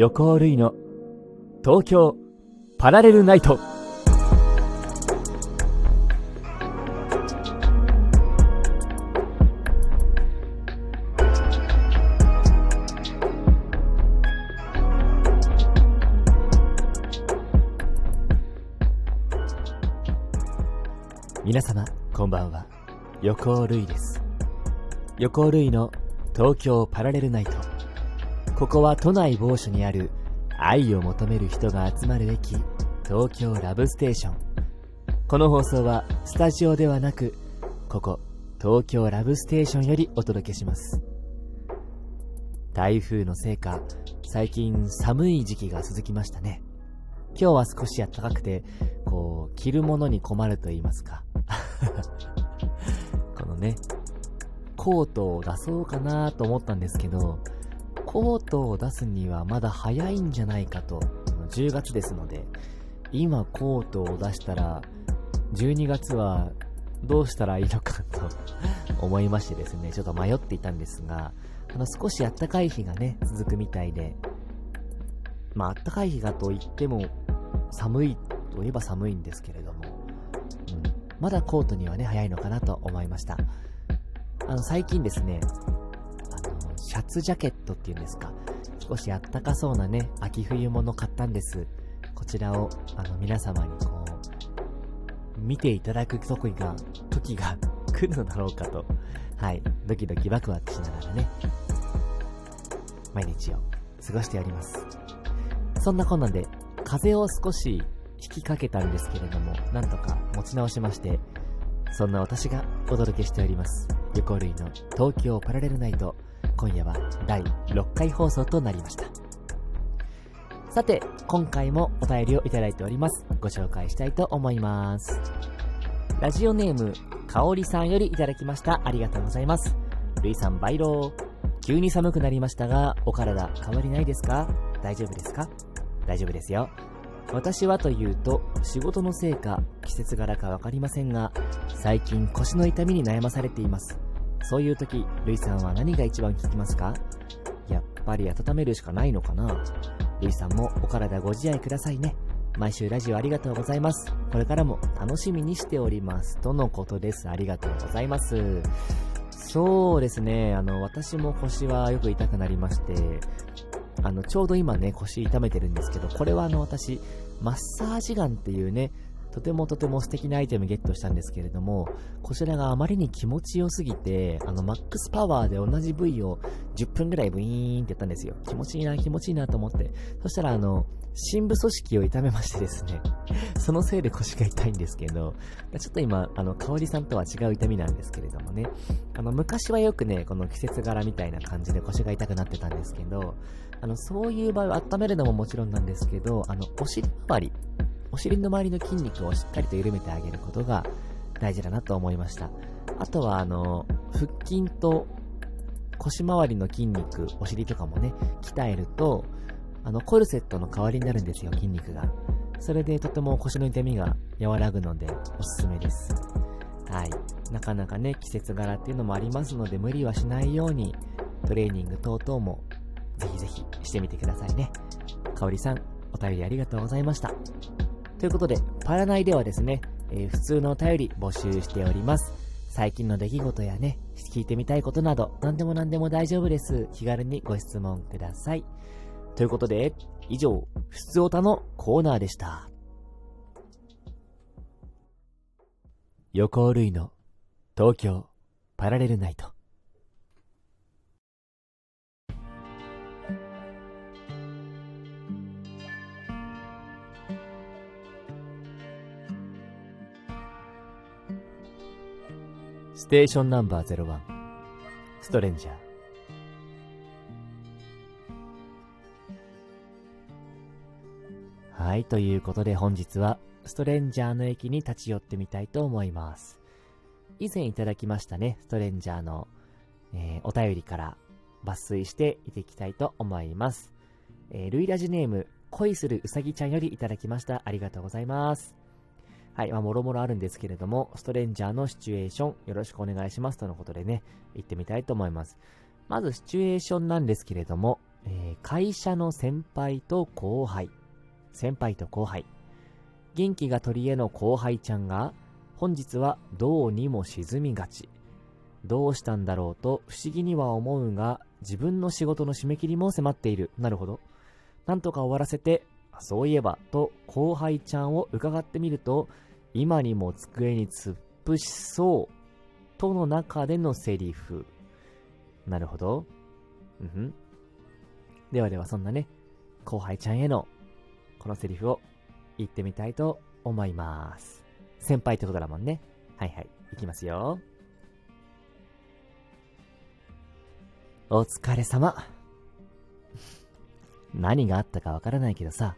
横尾類の。東京パラレルナイト。皆様こんばんは。横尾類です。横尾類の東京パラレルナイト。ここは都内某所にある愛を求める人が集まる駅東京ラブステーション。この放送はスタジオではなくここ東京ラブステーションよりお届けします。台風のせいか最近寒い時期が続きましたね。今日は少し暖かくてこう着るものに困ると言いますか。このねコートを出そうかなと思ったんですけどコートを出すにはまだ早いんじゃないかと、10月ですので、今コートを出したら、12月はどうしたらいいのかと。思いましてですね、ちょっと迷っていたんですが、あの少し暖かい日がね、続くみたいで、まあ暖かい日がといっても、寒いといえば寒いんですけれども、うん、まだコートにはね、早いのかなと思いました。あの、最近ですね、シャツジャケットっていうんですか、少しあったかそうなね、秋冬物買ったんです。こちらを、あの、皆様にこう、見ていただく時が、時が来るのだろうかと、はい、ドキドキワクワクしながらね、毎日を過ごしております。そんなこんなんで、風を少し引きかけたんですけれども、なんとか持ち直しまして、そんな私がお届けしております。横類の東京パラレルナイト今夜は第6回放送となりました。さて、今回もお便りをいただいております。ご紹介したいと思います。ラジオネーム、かおりさんよりいただきました。ありがとうございます。るいさん、バイロー。急に寒くなりましたが、お体変わりないですか？大丈夫ですか？大丈夫ですよ。私はというと、仕事のせいか、季節柄かわかりませんが、最近腰の痛みに悩まされています。そういう時、ルイさんは何が一番効きますか？やっぱり温めるしかないのかな？ルイさんもお体ご自愛くださいね。毎週ラジオありがとうございます。これからも楽しみにしております。とのことです。ありがとうございます。そうですね、あの、私も腰はよく痛くなりまして、あの、ちょうど今ね、腰痛めてるんですけど、これはあの、私、マッサージガンっていうね、とてもとても素敵なアイテムゲットしたんですけれども、こちらがあまりに気持ちよすぎて、あの、マックスパワーで同じ部位を10分ぐらいブイーンってやったんですよ。気持ちいいな、気持ちいいなと思って。そしたら、あの、深部組織を痛めましてですね、そのせいで腰が痛いんですけど、ちょっと今、あの、香りさんとは違う痛みなんですけれどもね、あの、昔はよくね、この季節柄みたいな感じで腰が痛くなってたんですけど、あの、そういう場合は温めるのももちろんなんですけど、あの、お尻周り、お尻の周りの筋肉をしっかりと緩めてあげることが大事だなと思いました。あとは、あの、腹筋と腰回りの筋肉、お尻とかもね、鍛えると、あの、コルセットの代わりになるんですよ、筋肉が。それでとても腰の痛みが和らぐので、おすすめです。はい。なかなかね、季節柄っていうのもありますので、無理はしないように、トレーニング等々も、ぜひぜひしてみてくださいね。かおりさん、お便りありがとうございました。ということで、パラナイではですね、えー、普通のお便り募集しております。最近の出来事やね、聞いてみたいことなど、何でも何でも大丈夫です。気軽にご質問ください。ということで、以上、ふつおたのコーナーでした。横尾類の東京パラレルナイト。ステーションナンバー01ストレンジャーはい、ということで本日はストレンジャーの駅に立ち寄ってみたいと思います。以前いただきましたね、ストレンジャーの、えー、お便りから抜粋していていきたいと思います。えー、ルイラジネーム、恋するうさぎちゃんよりいただきました。ありがとうございます。はい、まあ、もろもろあるんですけれども、ストレンジャーのシチュエーション、よろしくお願いしますとのことでね、行ってみたいと思います。まず、シチュエーションなんですけれども、えー、会社の先輩と後輩。先輩と後輩。元気が取り柄の後輩ちゃんが、本日はどうにも沈みがち。どうしたんだろうと不思議には思うが、自分の仕事の締め切りも迫っている。なるほど。なんとか終わらせて、そういえば、と後輩ちゃんを伺ってみると、今にも机に突っ伏しそう、との中でのセリフ。なるほど。うんん。ではではそんなね、後輩ちゃんへのこのセリフを言ってみたいと思います。先輩ってことだもんね。はいはい。いきますよ。お疲れ様。何があったかわからないけどさ、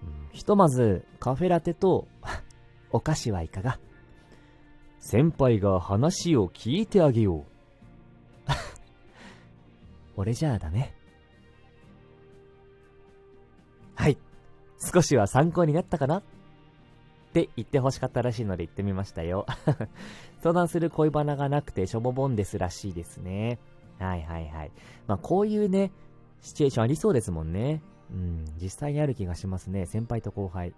うん、ひとまずカフェラテとお菓子はいかが？先輩が話を聞いてあげよう。俺じゃあダメ。はい。少しは参考になったかな？って言って欲しかったらしいので言ってみましたよ。相談する恋バナがなくてしょぼぼんですらしいですね。はいはいはい。まあこういうね、シチュエーションありそうですもんね。うん、実際にある気がしますね。先輩と後輩。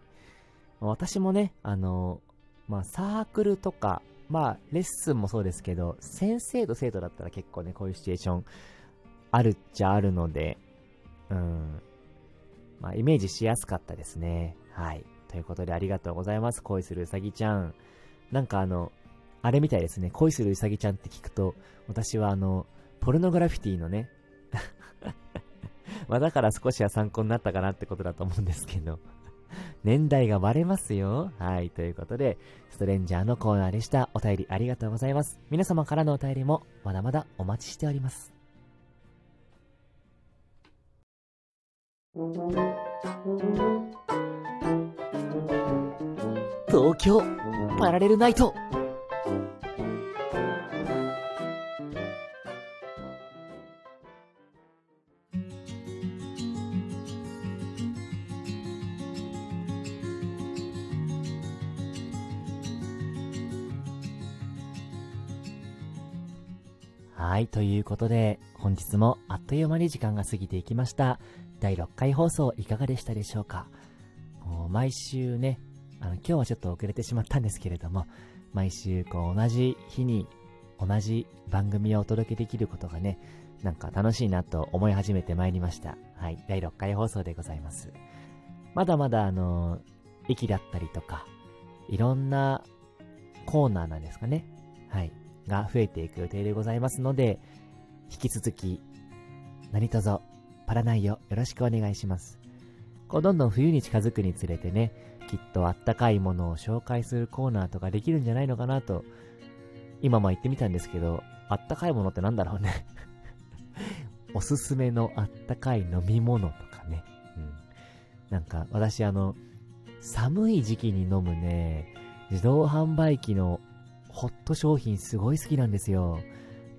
私もね、あの、まあサークルとか、まあレッスンもそうですけど、先生と生徒だったら結構ね、こういうシチュエーションあるっちゃあるので、うん、まあイメージしやすかったですね。はい。ということでありがとうございます。恋するうさぎちゃん。なんかあの、あれみたいですね。恋するうさぎちゃんって聞くと、私はあの、ポルノグラフィティのね まあだから少しは参考になったかなってことだと思うんですけど年代が割れますよ。はい。ということで、ストレンジャーのコーナーでした。お便りありがとうございます。皆様からのお便りもまだまだお待ちしております。東京パラレルナイトはい、ということで、本日もあっという間に時間が過ぎていきました。第6回放送いかがでしたでしょうか？毎週ね、あの、今日はちょっと遅れてしまったんですけれども、毎週こう同じ日に同じ番組をお届けできることがね、なんか楽しいなと思い始めてまいりました。はい、第6回放送でございます。まだまだあの、駅だったりとか、いろんなコーナーなんですかね。はい。が増えていく予定でございますので、引き続き、何卒、パラナイをよろしくお願いします。こう、どんどん冬に近づくにつれてね、きっとあったかいものを紹介するコーナーとかできるんじゃないのかなと、今も言ってみたんですけど、あったかいものってなんだろうね おすすめのあったかい飲み物とかね。うん。なんか、私あの、寒い時期に飲むね、自動販売機のホット商品すごい好きなんですよ。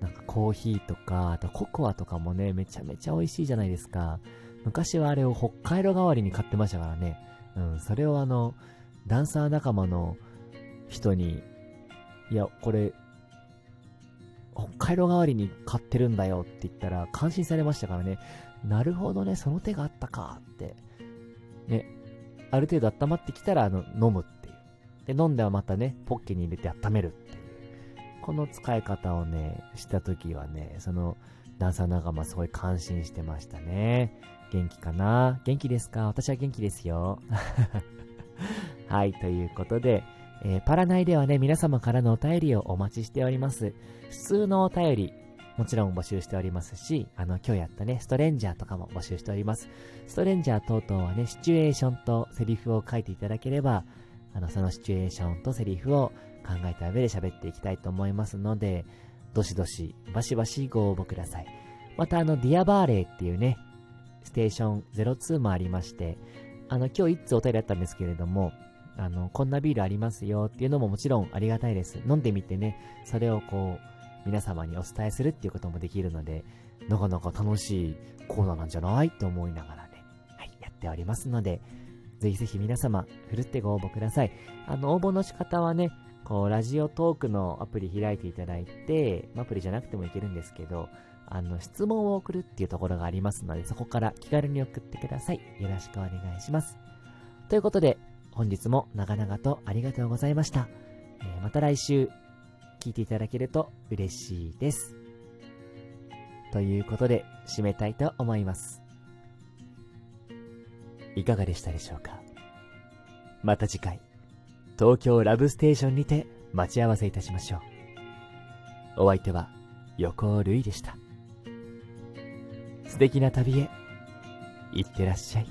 なんかコーヒーとか、あとココアとかもね、めちゃめちゃ美味しいじゃないですか。昔はあれを北海道代わりに買ってましたからね。うん、それをあの、ダンサー仲間の人に、いや、これ、北海道代わりに買ってるんだよって言ったら感心されましたからね。なるほどね、その手があったかって。ね、ある程度温まってきたら、あの、飲むっ。で、飲んではまたね、ポッケに入れて温めるっていうこの使い方をね、した時はね、そのダンサー仲間すごい感心してましたね。元気かな？元気ですか？私は元気ですよ。はい、ということで、えー、パラナイではね、皆様からのお便りをお待ちしております。普通のお便り、もちろん募集しておりますし、あの、今日やったね、ストレンジャーとかも募集しております。ストレンジャー等々はね、シチュエーションとセリフを書いていただければ、あの、そのシチュエーションとセリフを考えた上で喋っていきたいと思いますので、どしどし、バシバシご応募ください。またあの、ディアバーレイっていうね、ステーション02もありまして、あの、今日一通お便りあったんですけれども、あの、こんなビールありますよっていうのももちろんありがたいです。飲んでみてね、それをこう、皆様にお伝えするっていうこともできるので、なかなか楽しいコーナーなんじゃないと思いながらね、はい、やっておりますので、ぜひぜひ皆様、ふるってご応募ください。あの、応募の仕方はね、こう、ラジオトークのアプリ開いていただいて、アプリじゃなくてもいけるんですけど、あの、質問を送るっていうところがありますので、そこから気軽に送ってください。よろしくお願いします。ということで、本日も長々とありがとうございました。えー、また来週、聞いていただけると嬉しいです。ということで、締めたいと思います。いかがでしたでしょうか？また次回、東京ラブステーションにて待ち合わせいたしましょう。お相手は横尾るいでした。素敵な旅へ、いってらっしゃい。